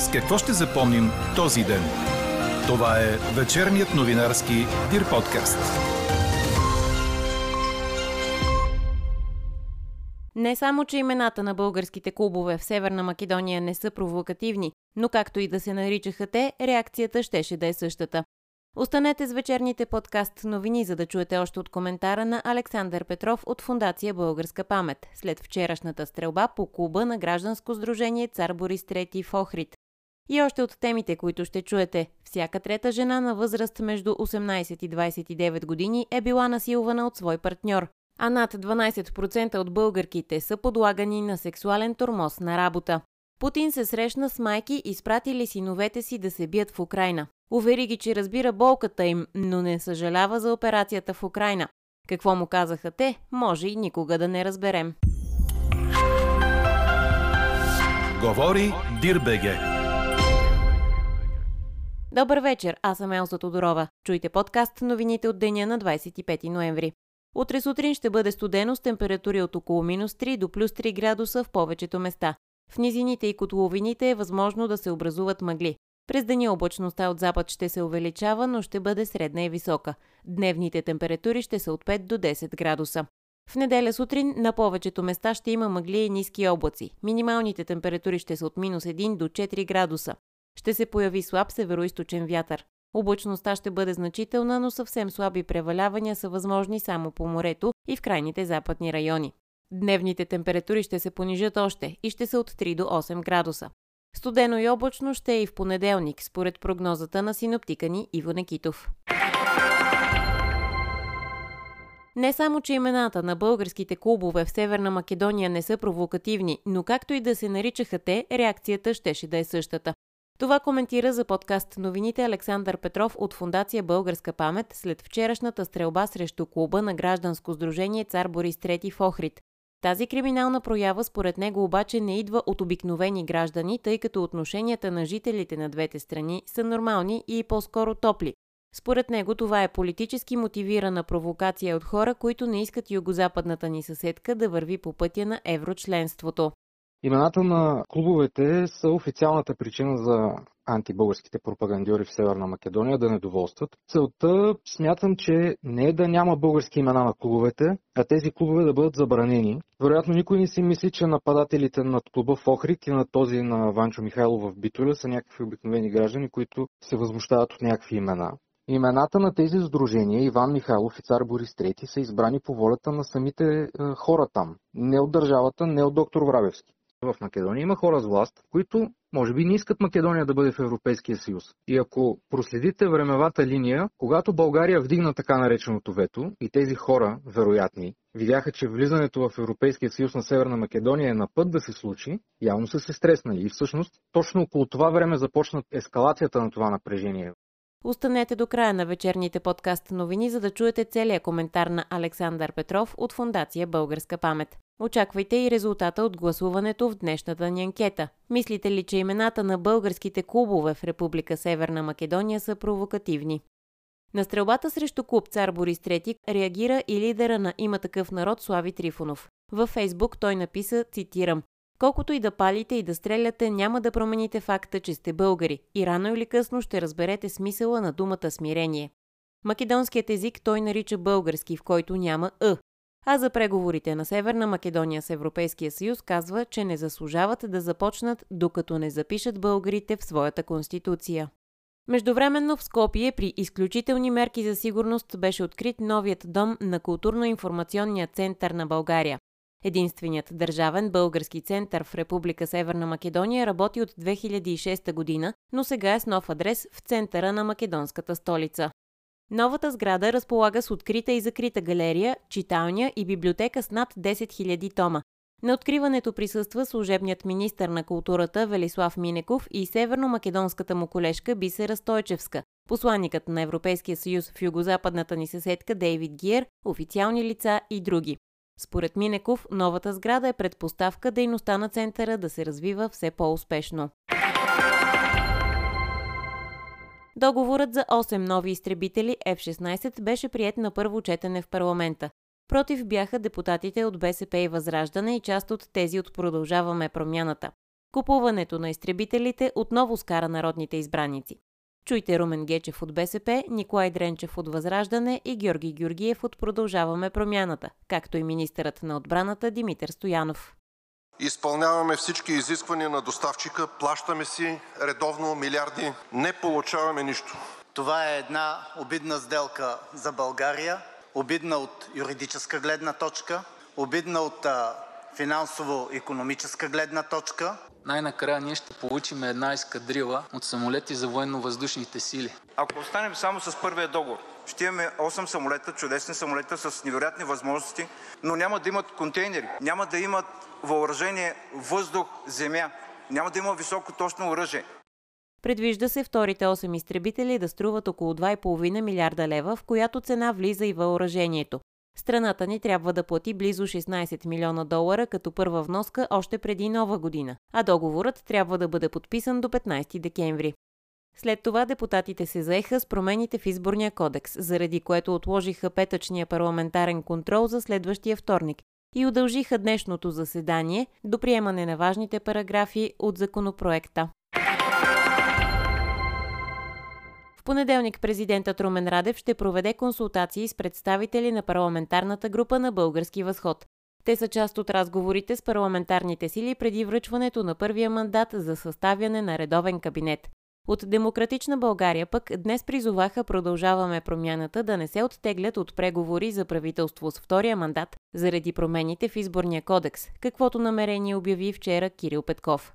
С какво ще запомним този ден? Това е вечерният новинарски Дир подкаст. Не само, че имената на българските клубове в Северна Македония не са провокативни, но както и да се наричаха те, реакцията щеше да е същата. Останете с вечерните подкаст новини, за да чуете още от коментара на Александър Петров от Фундация Българска памет, след вчерашната стрелба по клуба на гражданско сдружение Цар Борис III в Охрид. И още от темите, които ще чуете. Всяка трета жена на възраст между 18 и 29 години е била насилвана от свой партньор, а над 12% от българките са подлагани на сексуален тормоз на работа. Путин се срещна с майки, изпратили синовете си да се бият в Украина. Увери ги, че разбира болката им, но не съжалява за операцията в Украина. Какво му казаха те, може и никога да не разберем. Говори Дирбеге. Добър вечер, аз съм Елза Тодорова. Чуйте подкаст новините от деня на 25 ноември. Утре сутрин ще бъде студено с температури от около минус 3 до плюс 3 градуса в повечето места. В низините и котловините е възможно да се образуват мъгли. През деня облачността от запад ще се увеличава, но ще бъде средна и висока. Дневните температури ще са от 5 до 10 градуса. В неделя сутрин на повечето места ще има мъгли и ниски облаци. Минималните температури ще са от минус 1 до 4 градуса. Ще се появи слаб североисточен вятър. Облачността ще бъде значителна, но съвсем слаби превалявания са възможни само по морето и в крайните западни райони. Дневните температури ще се понижат още и ще са от 3 до 8 градуса. Студено и облачно ще е и в понеделник, според прогнозата на синоптика ни Иво Некитов. Не само, че имената на българските клубове в Северна Македония не са провокативни, но както и да се наричаха те, реакцията щеше да е същата. Това коментира за подкаст новините Александър Петров от Фундация Българска памет след вчерашната стрелба срещу клуба на гражданско сдружение Цар Борис III в Охрид. Тази криминална проява според него обаче не идва от обикновени граждани, тъй като отношенията на жителите на двете страни са нормални и по-скоро топли. Според него това е политически мотивирана провокация от хора, които не искат югозападната ни съседка да върви по пътя на еврочленството. Имената на клубовете са официалната причина за антибългарските пропагандьори в Северна Македония да недоволстват. Целта смятам, че не е да няма български имена на клубовете, а тези клубове да бъдат забранени. Вероятно никой не си мисли, че нападателите над клуба в Охрид и на този на Ванчо Михайлов в Битоля са някакви обикновени граждани, които се възмущават от някакви имена. Имената на тези сдружения, Иван Михайлов и цар Борис III, са избрани по волята на самите е, хора там. Не от държавата, не от доктор Врабевски в Македония има хора с власт, които може би не искат Македония да бъде в Европейския съюз. И ако проследите времевата линия, когато България вдигна така нареченото вето и тези хора, вероятни, видяха, че влизането в Европейския съюз на Северна Македония е на път да се случи, явно са се стреснали. И всъщност точно около това време започна ескалацията на това напрежение. Останете до края на вечерните подкаст новини, за да чуете целият коментар на Александър Петров от Фундация Българска памет. Очаквайте и резултата от гласуването в днешната ни анкета. Мислите ли, че имената на българските клубове в Република Северна Македония са провокативни? На стрелбата срещу клуб Цар Борис III реагира и лидера на Има такъв народ Слави Трифонов. Във Фейсбук той написа, цитирам, Колкото и да палите и да стреляте, няма да промените факта, че сте българи и рано или късно ще разберете смисъла на думата смирение. Македонският език той нарича български, в който няма «ъ», а за преговорите на Северна Македония с Европейския съюз казва, че не заслужават да започнат, докато не запишат българите в своята конституция. Междувременно в Скопие при изключителни мерки за сигурност беше открит новият дом на културно-информационния център на България. Единственият държавен български център в Република Северна Македония работи от 2006 година, но сега е с нов адрес в центъра на македонската столица. Новата сграда разполага с открита и закрита галерия, читалня и библиотека с над 10 000 тома. На откриването присъства служебният министр на културата Велислав Минеков и северно-македонската му колежка Бисера Стойчевска, посланникът на Европейския съюз в югозападната ни съседка Дейвид Гиер, официални лица и други. Според Минеков, новата сграда е предпоставка дейността на центъра да се развива все по-успешно. Договорът за 8 нови изтребители F-16 беше прият на първо четене в парламента. Против бяха депутатите от БСП и Възраждане и част от тези от Продължаваме промяната. Купуването на изтребителите отново скара народните избраници. Чуйте Румен Гечев от БСП, Николай Дренчев от Възраждане и Георги Георгиев от Продължаваме промяната, както и министърът на отбраната Димитър Стоянов. Изпълняваме всички изисквания на доставчика, плащаме си редовно милиарди, не получаваме нищо. Това е една обидна сделка за България, обидна от юридическа гледна точка, обидна от финансово-економическа гледна точка. Най-накрая ние ще получим една ескадрила от самолети за военно-въздушните сили. Ако останем само с първия договор, ще имаме 8 самолета, чудесни самолета с невероятни възможности, но няма да имат контейнери, няма да имат въоръжение въздух, земя, няма да има високо точно оръжие. Предвижда се вторите 8 изтребители да струват около 2,5 милиарда лева, в която цена влиза и въоръжението. Страната ни трябва да плати близо 16 милиона долара като първа вноска още преди нова година, а договорът трябва да бъде подписан до 15 декември. След това депутатите се заеха с промените в изборния кодекс, заради което отложиха петъчния парламентарен контрол за следващия вторник и удължиха днешното заседание до приемане на важните параграфи от законопроекта. В понеделник президентът Румен Радев ще проведе консултации с представители на парламентарната група на Български възход. Те са част от разговорите с парламентарните сили преди връчването на първия мандат за съставяне на редовен кабинет. От Демократична България пък днес призоваха Продължаваме промяната да не се оттеглят от преговори за правителство с втория мандат заради промените в изборния кодекс, каквото намерение обяви вчера Кирил Петков.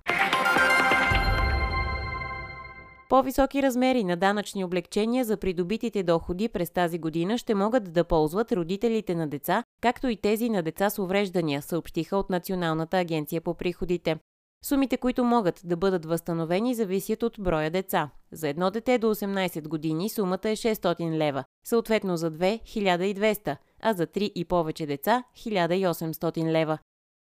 По-високи размери на данъчни облегчения за придобитите доходи през тази година ще могат да ползват родителите на деца, както и тези на деца с увреждания, съобщиха от Националната агенция по приходите. Сумите, които могат да бъдат възстановени, зависят от броя деца. За едно дете до 18 години сумата е 600 лева, съответно за 2 – 1200, а за 3 и повече деца – 1800 лева.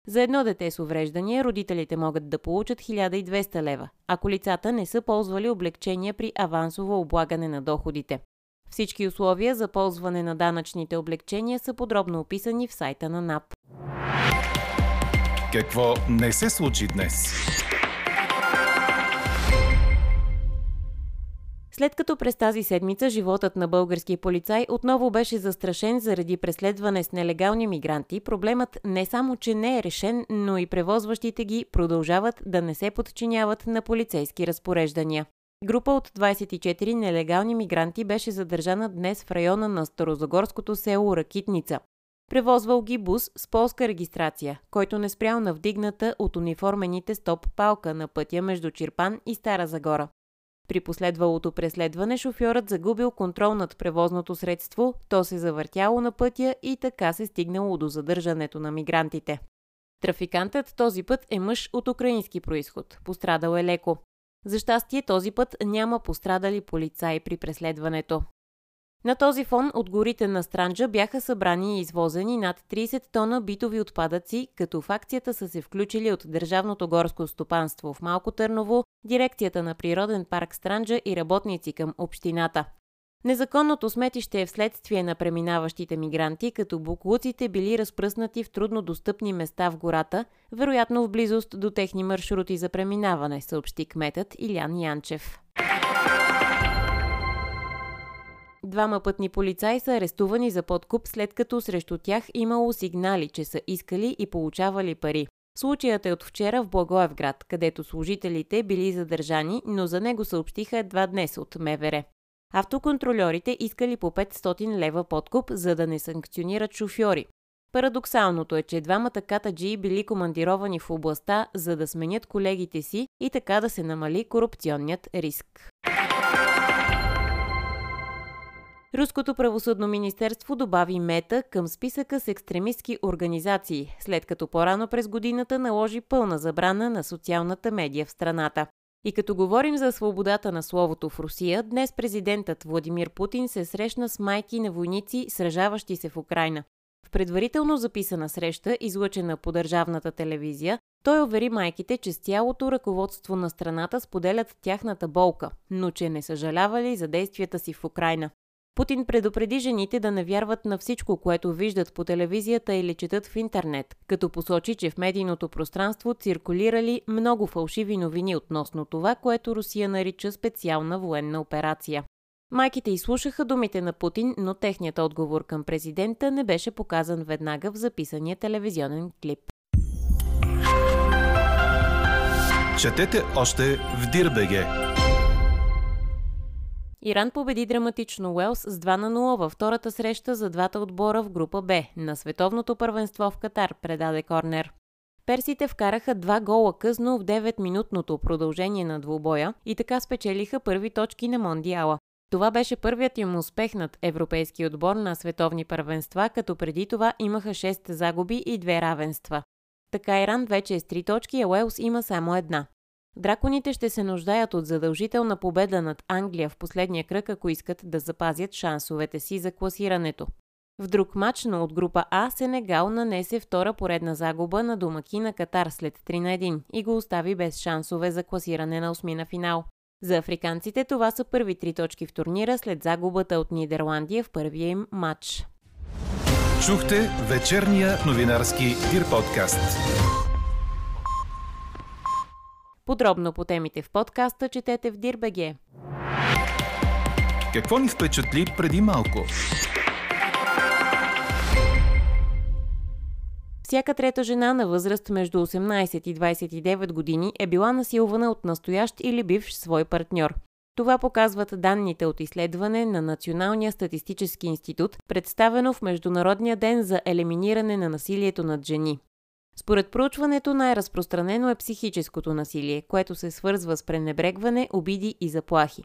За едно дете с увреждания родителите могат да получат 1200 лева, ако лицата не са ползвали облегчения при авансово облагане на доходите. Всички условия за ползване на данъчните облегчения са подробно описани в сайта на НАП. Какво не се случи днес? След като през тази седмица животът на български полицай отново беше застрашен заради преследване с нелегални мигранти, проблемът не само, че не е решен, но и превозващите ги продължават да не се подчиняват на полицейски разпореждания. Група от 24 нелегални мигранти беше задържана днес в района на Старозагорското село Ракитница. Превозвал ги бус с полска регистрация, който не спрял на вдигната от униформените стоп-палка на пътя между Чирпан и Стара Загора. При последвалото преследване шофьорът загубил контрол над превозното средство, то се завъртяло на пътя и така се стигнало до задържането на мигрантите. Трафикантът този път е мъж от украински происход. Пострадал е леко. За щастие този път няма пострадали полицаи при преследването. На този фон от горите на Странджа бяха събрани и извозени над 30 тона битови отпадъци, като в акцията са се включили от Държавното горско стопанство в Малко Търново, дирекцията на Природен парк Странджа и работници към общината. Незаконното сметище е вследствие на преминаващите мигранти, като буклуците били разпръснати в трудно достъпни места в гората, вероятно в близост до техни маршрути за преминаване, съобщи кметът Илян Янчев. Двама пътни полицаи са арестувани за подкуп, след като срещу тях имало сигнали, че са искали и получавали пари. Случаят е от вчера в Благоевград, където служителите били задържани, но за него съобщиха едва днес от МВР. Автоконтролерите искали по 500 лева подкуп, за да не санкционират шофьори. Парадоксалното е, че двамата катаджии били командировани в областта, за да сменят колегите си и така да се намали корупционният риск. Руското правосъдно министерство добави мета към списъка с екстремистски организации, след като по-рано през годината наложи пълна забрана на социалната медия в страната. И като говорим за свободата на словото в Русия, днес президентът Владимир Путин се срещна с майки на войници, сражаващи се в Украина. В предварително записана среща, излъчена по държавната телевизия, той увери майките, че с цялото ръководство на страната споделят тяхната болка, но че не съжалявали за действията си в Украина. Путин предупреди жените да не вярват на всичко, което виждат по телевизията или четат в интернет, като посочи, че в медийното пространство циркулирали много фалшиви новини относно това, което Русия нарича специална военна операция. Майките изслушаха думите на Путин, но техният отговор към президента не беше показан веднага в записания телевизионен клип. Четете още в Дирбеге. Иран победи драматично Уелс с 2 на 0 във втората среща за двата отбора в група Б на световното първенство в Катар, предаде Корнер. Персите вкараха два гола късно в 9-минутното продължение на двубоя и така спечелиха първи точки на Мондиала. Това беше първият им успех над европейски отбор на световни първенства, като преди това имаха 6 загуби и 2 равенства. Така Иран вече е с 3 точки, а Уелс има само една. Драконите ще се нуждаят от задължителна победа над Англия в последния кръг, ако искат да запазят шансовете си за класирането. В друг матч, но от група А, Сенегал нанесе втора поредна загуба на домаки на Катар след 3 на 1 и го остави без шансове за класиране на осмина финал. За африканците това са първи три точки в турнира след загубата от Нидерландия в първия им матч. Чухте вечерния новинарски Дир подкаст. Подробно по темите в подкаста четете в Дирбеге. Какво ни впечатли преди малко? Всяка трета жена на възраст между 18 и 29 години е била насилвана от настоящ или бивш свой партньор. Това показват данните от изследване на Националния статистически институт, представено в Международния ден за елиминиране на насилието над жени. Според проучването най-разпространено е психическото насилие, което се свързва с пренебрегване, обиди и заплахи.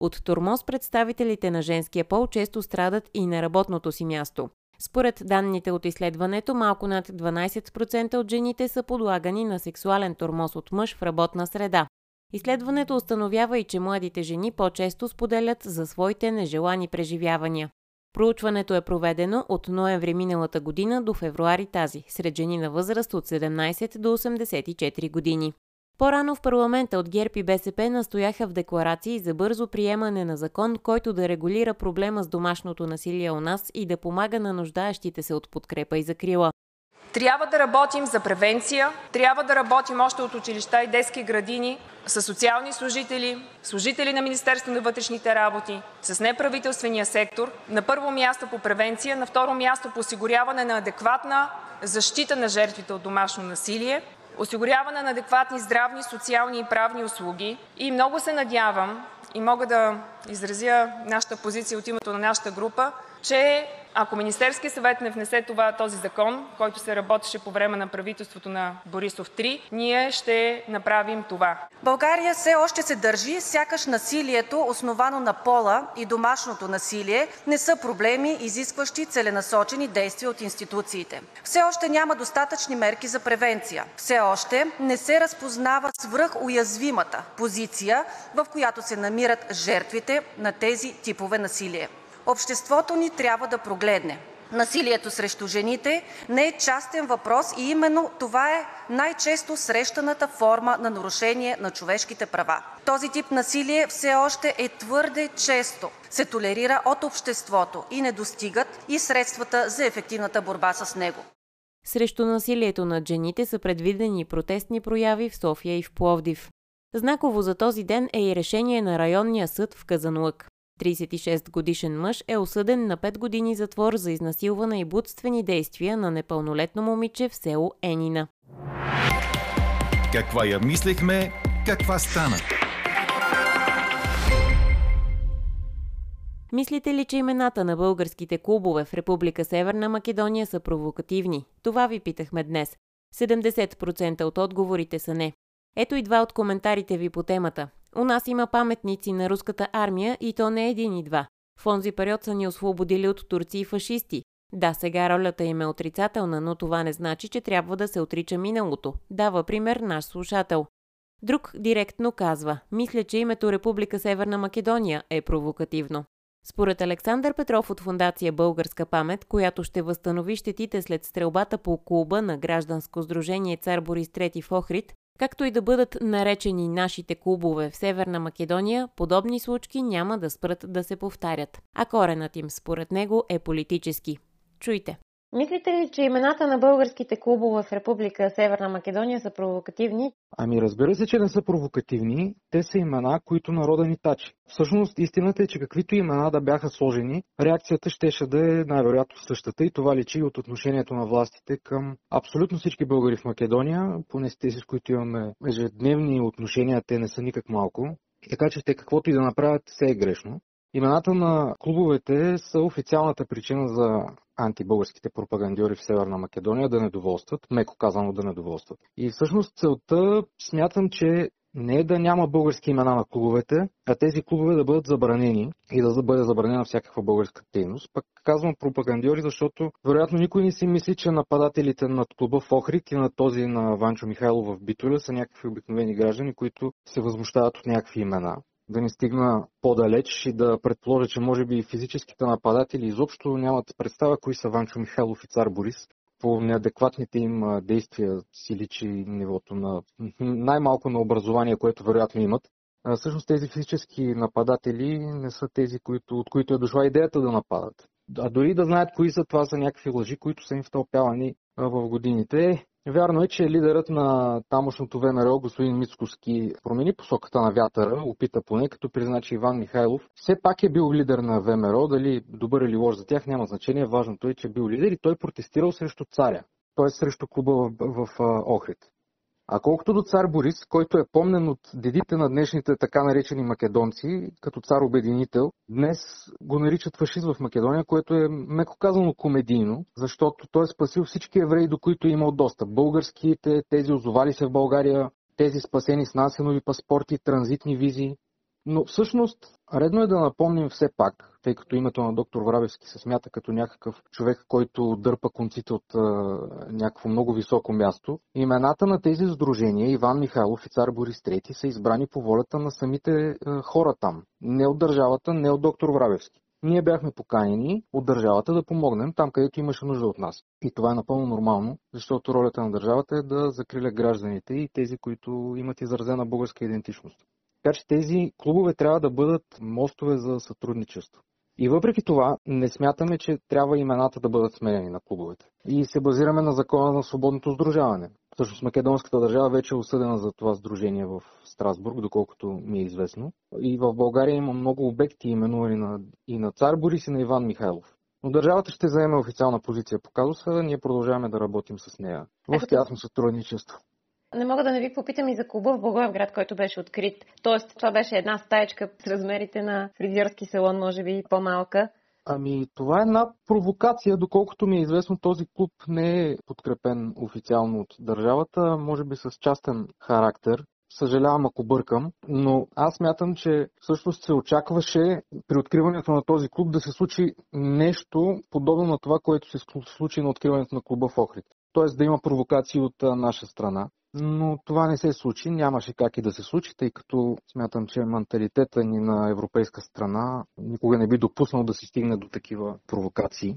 От тормоз представителите на женския пол често страдат и на работното си място. Според данните от изследването, малко над 12% от жените са подлагани на сексуален тормоз от мъж в работна среда. Изследването установява и, че младите жени по-често споделят за своите нежелани преживявания. Проучването е проведено от ноември миналата година до февруари тази, сред жени на възраст от 17 до 84 години. По-рано в парламента от ГЕРБ и БСП настояха в декларации за бързо приемане на закон, който да регулира проблема с домашното насилие у нас и да помага на нуждаещите се от подкрепа и закрила. Трябва да работим за превенция, трябва да работим още от училища и детски градини с социални служители, служители на Министерството на вътрешните работи, с неправителствения сектор. На първо място по превенция, на второ място по осигуряване на адекватна защита на жертвите от домашно насилие, осигуряване на адекватни здравни, социални и правни услуги. И много се надявам и мога да изразя нашата позиция от името на нашата група, че ако Министерският съвет не внесе това, този закон, който се работеше по време на правителството на Борисов 3, ние ще направим това. България все още се държи, сякаш насилието, основано на пола и домашното насилие, не са проблеми, изискващи целенасочени действия от институциите. Все още няма достатъчни мерки за превенция. Все още не се разпознава свръхуязвимата позиция, в която се намират жертвите на тези типове насилие. Обществото ни трябва да прогледне. Насилието срещу жените не е частен въпрос и именно това е най-често срещаната форма на нарушение на човешките права. Този тип насилие все още е твърде често се толерира от обществото и не достигат и средствата за ефективната борба с него. Срещу насилието над жените са предвидени протестни прояви в София и в Пловдив. Знаково за този ден е и решение на районния съд в Казанлък. 36 годишен мъж е осъден на 5 години затвор за изнасилване и будствени действия на непълнолетно момиче в село Енина. Каква я мислехме, каква стана? Мислите ли, че имената на българските клубове в Република Северна Македония са провокативни? Това ви питахме днес. 70% от отговорите са не. Ето и два от коментарите ви по темата. У нас има паметници на руската армия и то не един и два. В онзи период са ни освободили от турци и фашисти. Да, сега ролята им е отрицателна, но това не значи, че трябва да се отрича миналото. Дава пример наш слушател. Друг директно казва, мисля, че името Република Северна Македония е провокативно. Според Александър Петров от Фундация Българска памет, която ще възстанови щетите след стрелбата по клуба на гражданско сдружение Цар Борис III в Охрид, Както и да бъдат наречени нашите клубове в Северна Македония, подобни случки няма да спрат да се повтарят, а коренът им според него е политически. Чуйте! Мислите ли, че имената на българските клубове в Република Северна Македония са провокативни? Ами разбира се, че не са провокативни. Те са имена, които народа ни тачи. Всъщност истината е, че каквито имена да бяха сложени, реакцията щеше да е най-вероятно същата и това личи от отношението на властите към абсолютно всички българи в Македония, поне с тези, с които имаме ежедневни отношения, те не са никак малко. Така че те каквото и да направят, все е грешно. Имената на клубовете са официалната причина за антибългарските пропагандьори в Северна Македония да недоволстват, меко казано да недоволстват. И всъщност целта смятам, че не е да няма български имена на клубовете, а тези клубове да бъдат забранени и да бъде забранена всякаква българска дейност. Пък казвам пропагандьори, защото вероятно никой не си мисли, че нападателите над клуба в Охрид и на този на Ванчо Михайлов в Битуля са някакви обикновени граждани, които се възмущават от някакви имена да не стигна по-далеч и да предположа, че може би физическите нападатели изобщо нямат представа кои са Ванчо Михайлов и цар Борис. По неадекватните им действия си личи нивото на най-малко на образование, което вероятно имат. Всъщност тези физически нападатели не са тези, които, от които е дошла идеята да нападат. А дори да знаят кои са, това са някакви лъжи, които са им втълпявани в годините. Вярно е, че лидерът на тамошното ВМРО, господин Мицкоски, промени посоката на вятъра, опита поне, като призна, че Иван Михайлов все пак е бил лидер на ВМРО, дали добър или лош за тях няма значение, важното е, че е бил лидер и той протестирал срещу царя, т.е. срещу клуба в, в, в Охрид. А колкото до цар Борис, който е помнен от дедите на днешните така наречени македонци, като цар обединител, днес го наричат фашист в Македония, което е меко казано комедийно, защото той е спасил всички евреи, до които е имал достъп. Българските, тези озовали се в България, тези спасени с насенови паспорти, транзитни визи, но всъщност редно е да напомним все пак, тъй като името на доктор Врабевски се смята като някакъв човек, който дърпа конците от а, някакво много високо място. Имената на тези сдружения, Иван Михайлов и цар Борис III, са избрани по волята на самите а, хора там. Не от държавата, не от доктор Врабевски. Ние бяхме поканени от държавата да помогнем там, където имаше нужда от нас. И това е напълно нормално, защото ролята на държавата е да закриля гражданите и тези, които имат изразена българска идентичност. Така че тези клубове трябва да бъдат мостове за сътрудничество. И въпреки това, не смятаме, че трябва имената да бъдат сменени на клубовете. И се базираме на закона на свободното сдружаване. Всъщност македонската държава вече е осъдена за това сдружение в Страсбург, доколкото ми е известно. И в България има много обекти, именувани на, и на цар Борис и на Иван Михайлов. Но държавата ще заеме официална позиция по казуса, ние продължаваме да работим с нея в тясно сътрудничество. Не мога да не ви попитам и за клуба в Благоевград, който беше открит. Тоест, това беше една стаечка с размерите на фризьорски салон, може би по-малка. Ами, това е една провокация, доколкото ми е известно, този клуб не е подкрепен официално от държавата, може би с частен характер. Съжалявам, ако бъркам, но аз мятам, че всъщност се очакваше при откриването на този клуб да се случи нещо подобно на това, което се случи на откриването на клуба в Охрид. Тоест да има провокации от наша страна но това не се случи, нямаше как и да се случи, тъй като смятам, че менталитета ни на европейска страна никога не би допуснал да се стигне до такива провокации.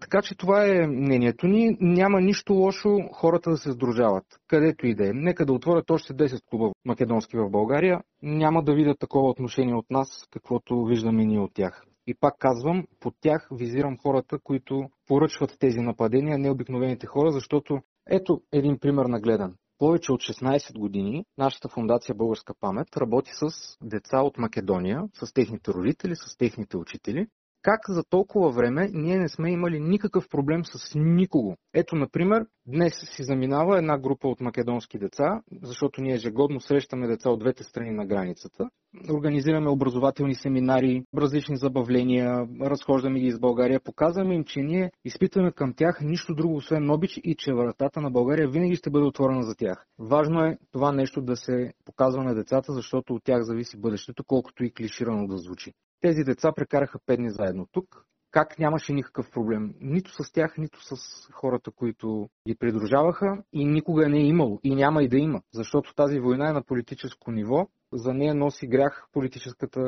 Така че това е мнението ни. Няма нищо лошо хората да се сдружават, където и да е. Нека да отворят още 10 клуба македонски в България. Няма да видят такова отношение от нас, каквото виждаме ние от тях. И пак казвам, под тях визирам хората, които поръчват тези нападения, не обикновените хора, защото ето един пример нагледан повече от 16 години нашата фундация Българска памет работи с деца от Македония, с техните родители, с техните учители как за толкова време ние не сме имали никакъв проблем с никого. Ето, например, днес си заминава една група от македонски деца, защото ние ежегодно срещаме деца от двете страни на границата. Организираме образователни семинари, различни забавления, разхождаме ги из България, показваме им, че ние изпитваме към тях нищо друго, освен обич и че вратата на България винаги ще бъде отворена за тях. Важно е това нещо да се показва на децата, защото от тях зависи бъдещето, колкото и клиширано да звучи. Тези деца прекараха 5 дни заедно тук. Как нямаше никакъв проблем. Нито с тях, нито с хората, които ги придружаваха и никога не е имало и няма и да има. Защото тази война е на политическо ниво. За нея носи грях политическата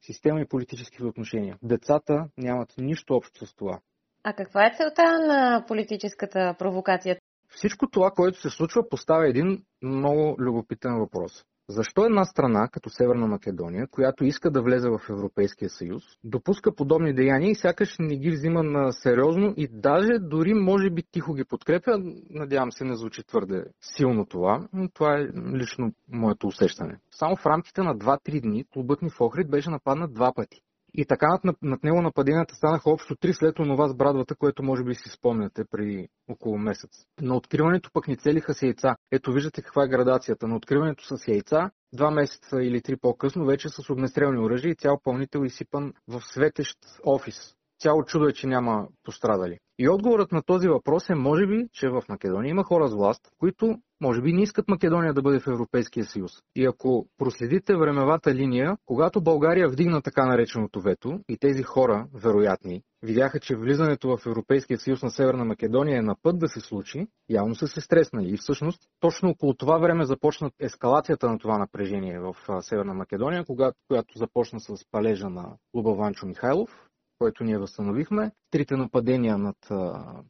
система и политическите отношения. Децата нямат нищо общо с това. А каква е целта на политическата провокация? Всичко това, което се случва, поставя един много любопитен въпрос. Защо една страна, като Северна Македония, която иска да влезе в Европейския съюз, допуска подобни деяния и сякаш не ги взима на сериозно и даже дори може би тихо ги подкрепя? Надявам се не звучи твърде силно това, но това е лично моето усещане. Само в рамките на 2-3 дни клубът ни в Охрид беше нападнат два пъти. И така над, над него нападенията станаха общо три след това с брадвата, което може би си спомняте преди около месец. На откриването пък ни целиха с яйца. Ето виждате каква е градацията. На откриването с яйца, два месеца или три по-късно, вече с огнестрелни оръжия и цял пълнител изсипан в светещ офис. Цяло чудо е, че няма пострадали. И отговорът на този въпрос е, може би, че в Македония има хора с власт, които може би не искат Македония да бъде в Европейския съюз. И ако проследите времевата линия, когато България вдигна така нареченото вето и тези хора, вероятни, видяха, че влизането в Европейския съюз на Северна Македония е на път да се случи, явно са се стреснали. И всъщност точно около това време започна ескалацията на това напрежение в Северна Македония, когато, която започна с палежа на Луба Ванчо Михайлов, който ние възстановихме, трите нападения над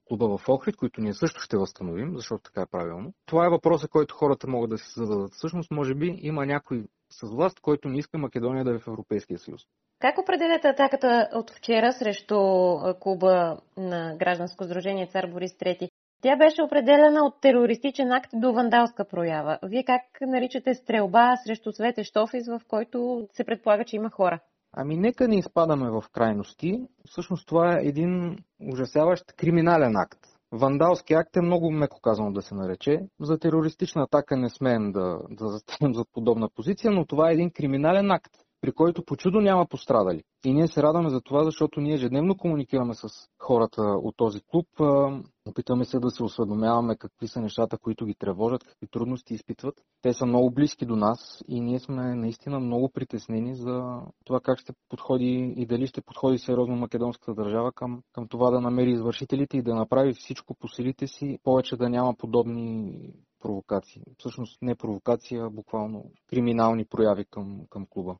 клуба в Охрид, които ние също ще възстановим, защото така е правилно. Това е въпросът, който хората могат да си зададат. Всъщност, може би, има някой с власт, който не иска Македония да е в Европейския съюз. Как определяте атаката от вчера срещу клуба на гражданско сдружение Цар Борис III? Тя беше определена от терористичен акт до вандалска проява. Вие как наричате стрелба срещу светещ офис, в който се предполага, че има хора? Ами нека не изпадаме в крайности. Всъщност това е един ужасяващ криминален акт. Вандалски акт е много меко казано да се нарече. За терористична атака не смеем да, да застанем за подобна позиция, но това е един криминален акт при който по чудо няма пострадали. И ние се радваме за това, защото ние ежедневно комуникираме с хората от този клуб. Опитваме се да се осведомяваме какви са нещата, които ги тревожат, какви трудности изпитват. Те са много близки до нас и ние сме наистина много притеснени за това как ще подходи и дали ще подходи сериозно македонската държава към, към това да намери извършителите и да направи всичко по силите си, повече да няма подобни провокации. Всъщност не провокация, а буквално криминални прояви към, към клуба.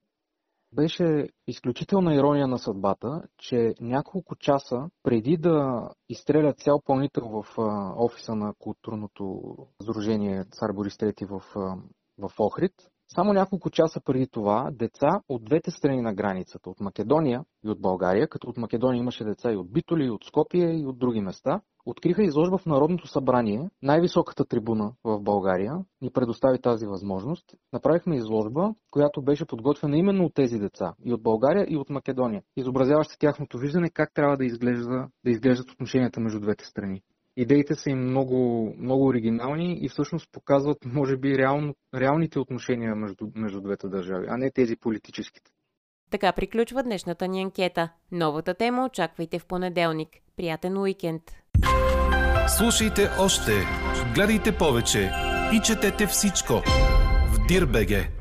Беше изключителна ирония на съдбата, че няколко часа преди да изстрелят цял пълнител в офиса на културното сдружение Цар Борис III в, в Охрид, само няколко часа преди това деца от двете страни на границата, от Македония и от България, като от Македония имаше деца и от Битоли, и от Скопие, и от други места, откриха изложба в Народното събрание, най-високата трибуна в България, ни предостави тази възможност. Направихме изложба, която беше подготвена именно от тези деца, и от България, и от Македония, изобразяваща тяхното виждане как трябва да, изглежда, да изглеждат отношенията между двете страни. Идеите са им много, много оригинални и всъщност показват, може би, реално, реалните отношения между, между двете държави, а не тези политическите. Така приключва днешната ни анкета. Новата тема очаквайте в понеделник. Приятен уикенд! Слушайте още, гледайте повече и четете всичко в Дирбеге.